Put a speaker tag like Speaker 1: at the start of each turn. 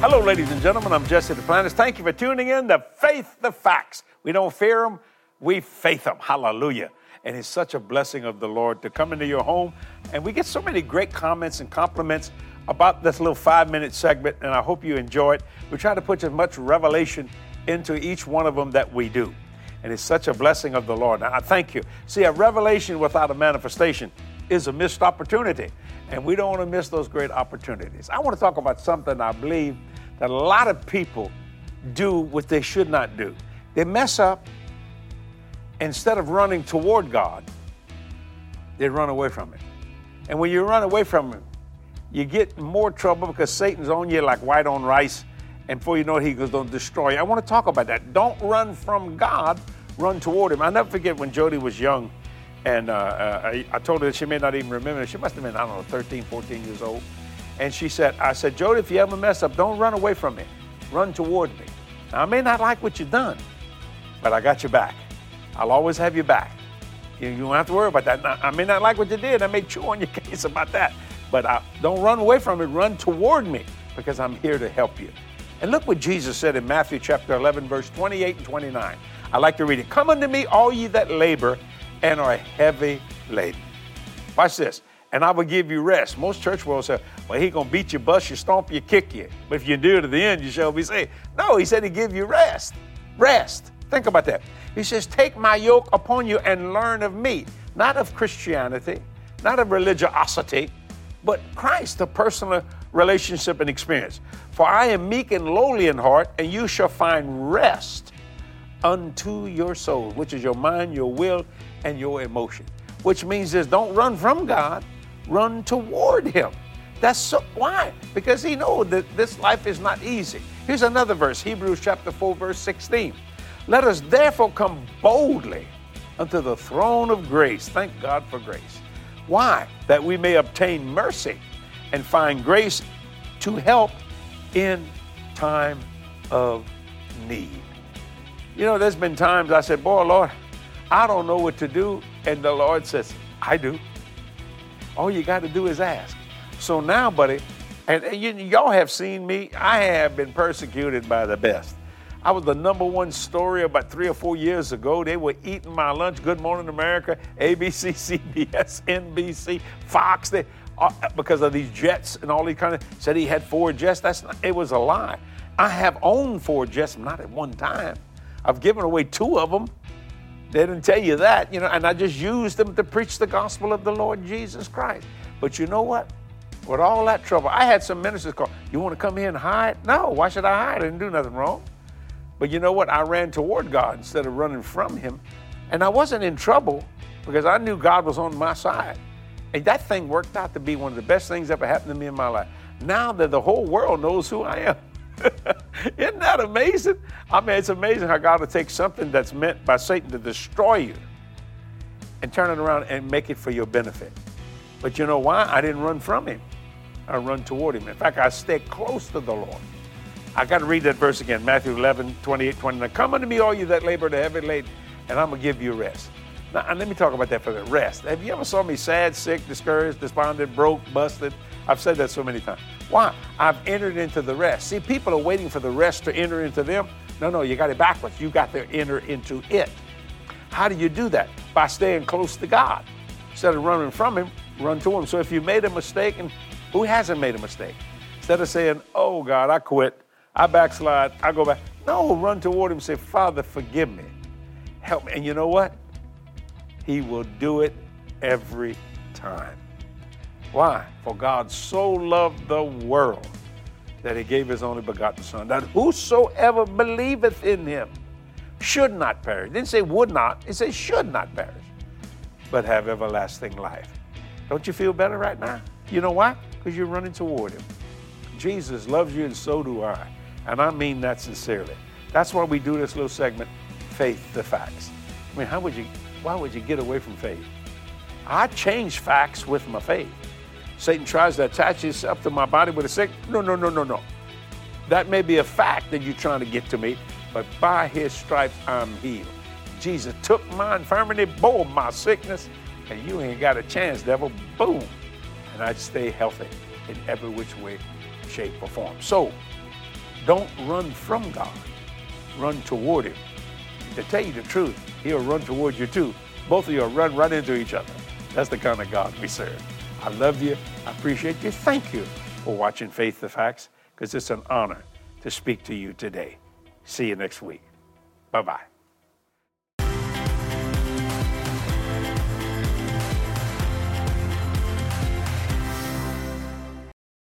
Speaker 1: Hello, ladies and gentlemen. I'm Jesse Duplantis. Thank you for tuning in to Faith the Facts. We don't fear them, we faith them. Hallelujah. And it's such a blessing of the Lord to come into your home. And we get so many great comments and compliments about this little five minute segment, and I hope you enjoy it. We try to put as much revelation into each one of them that we do. And it's such a blessing of the Lord. Now, I thank you. See, a revelation without a manifestation is a missed opportunity. And we don't want to miss those great opportunities. I want to talk about something I believe that a lot of people do what they should not do. They mess up, instead of running toward God, they run away from it. And when you run away from Him, you get more trouble because Satan's on you like white on rice. And before you know it, he goes, Don't destroy you. I want to talk about that. Don't run from God, run toward Him. I never forget when Jodi was young and uh, uh, I, I, told her that she may not even remember. She must have been, I don't know, 13, 14 years old. And she said, I said, Jodi, if you ever mess up, don't run away from me. Run toward me. Now, I may not like what you've done, but I got your back. I'll always have your back. You, you don't have to worry about that. Now, I may not like what you did. I may chew on your case about that. But I, don't run away from it. Run toward me because I'm here to help you. And look what Jesus said in Matthew chapter 11, verse 28 and 29. I like to read it. Come unto me, all ye that labor and are heavy laden. Watch this. And I will give you rest. Most church world say, well, he gonna beat you, bust you, stomp you, kick you. But if you do it to the end, you shall be saved. No, he said he give you rest. Rest. Think about that. He says, take my yoke upon you and learn of me. Not of Christianity, not of religiosity, but Christ, the personal relationship and experience. For I am meek and lowly in heart, and you shall find rest unto your soul, which is your mind, your will, and your emotion. Which means this don't run from God, run toward Him. That's so, why? Because He knows that this life is not easy. Here's another verse Hebrews chapter 4, verse 16. Let us therefore come boldly unto the throne of grace. Thank God for grace. Why? That we may obtain mercy and find grace to help in time of need. You know, there's been times I said, Boy, Lord, I don't know what to do. And the Lord says, I do. All you got to do is ask. So now, buddy, and, and you, y'all have seen me, I have been persecuted by the best. I was the number one story about three or four years ago. They were eating my lunch. Good Morning America, ABC, CBS, NBC, Fox. They, uh, because of these jets and all these kind of said he had four jets. That's not, it was a lie. I have owned four jets, not at one time. I've given away two of them. They didn't tell you that, you know, and I just used them to preach the gospel of the Lord Jesus Christ. But you know what? With all that trouble, I had some ministers call, You want to come here and hide? No, why should I hide? I didn't do nothing wrong. But you know what? I ran toward God instead of running from Him. And I wasn't in trouble because I knew God was on my side. And that thing worked out to be one of the best things ever happened to me in my life. Now that the whole world knows who I am. Isn't that amazing? I mean, it's amazing how God will take something that's meant by Satan to destroy you and turn it around and make it for your benefit. But you know why? I didn't run from him. I run toward him. In fact, I stay close to the Lord. I got to read that verse again, Matthew 11, 28, 29. Come unto me, all you that labor and heavy laden, and I'm going to give you rest. Now, and let me talk about that for a minute. Rest. Have you ever saw me sad, sick, discouraged, despondent, broke, busted? I've said that so many times. Why? I've entered into the rest. See, people are waiting for the rest to enter into them. No, no, you got it backwards. You got to enter into it. How do you do that? By staying close to God. Instead of running from Him, run to Him. So if you made a mistake, and who hasn't made a mistake? Instead of saying, Oh God, I quit, I backslide, I go back. No, run toward Him say, Father, forgive me. Help me. And you know what? He will do it every time. Why? For God so loved the world that he gave his only begotten Son, that whosoever believeth in him should not perish. He didn't say would not, he said should not perish, but have everlasting life. Don't you feel better right now? You know why? Because you're running toward him. Jesus loves you, and so do I. And I mean that sincerely. That's why we do this little segment, Faith the Facts. I mean, how would you, why would you get away from faith? I change facts with my faith. Satan tries to attach himself to my body with a sick. No, no, no, no, no. That may be a fact that you're trying to get to me, but by his stripes I'm healed. Jesus took my infirmity, bore my sickness, and you ain't got a chance, devil. Boom. And I'd stay healthy in every which way, shape, or form. So, Don't run from God, run toward Him. To tell you the truth, He'll run toward you too. Both of you will run right into each other. That's the kind of God we serve. I love you. I appreciate you. Thank you for watching Faith the Facts because it's an honor to speak to you today. See you next week. Bye bye.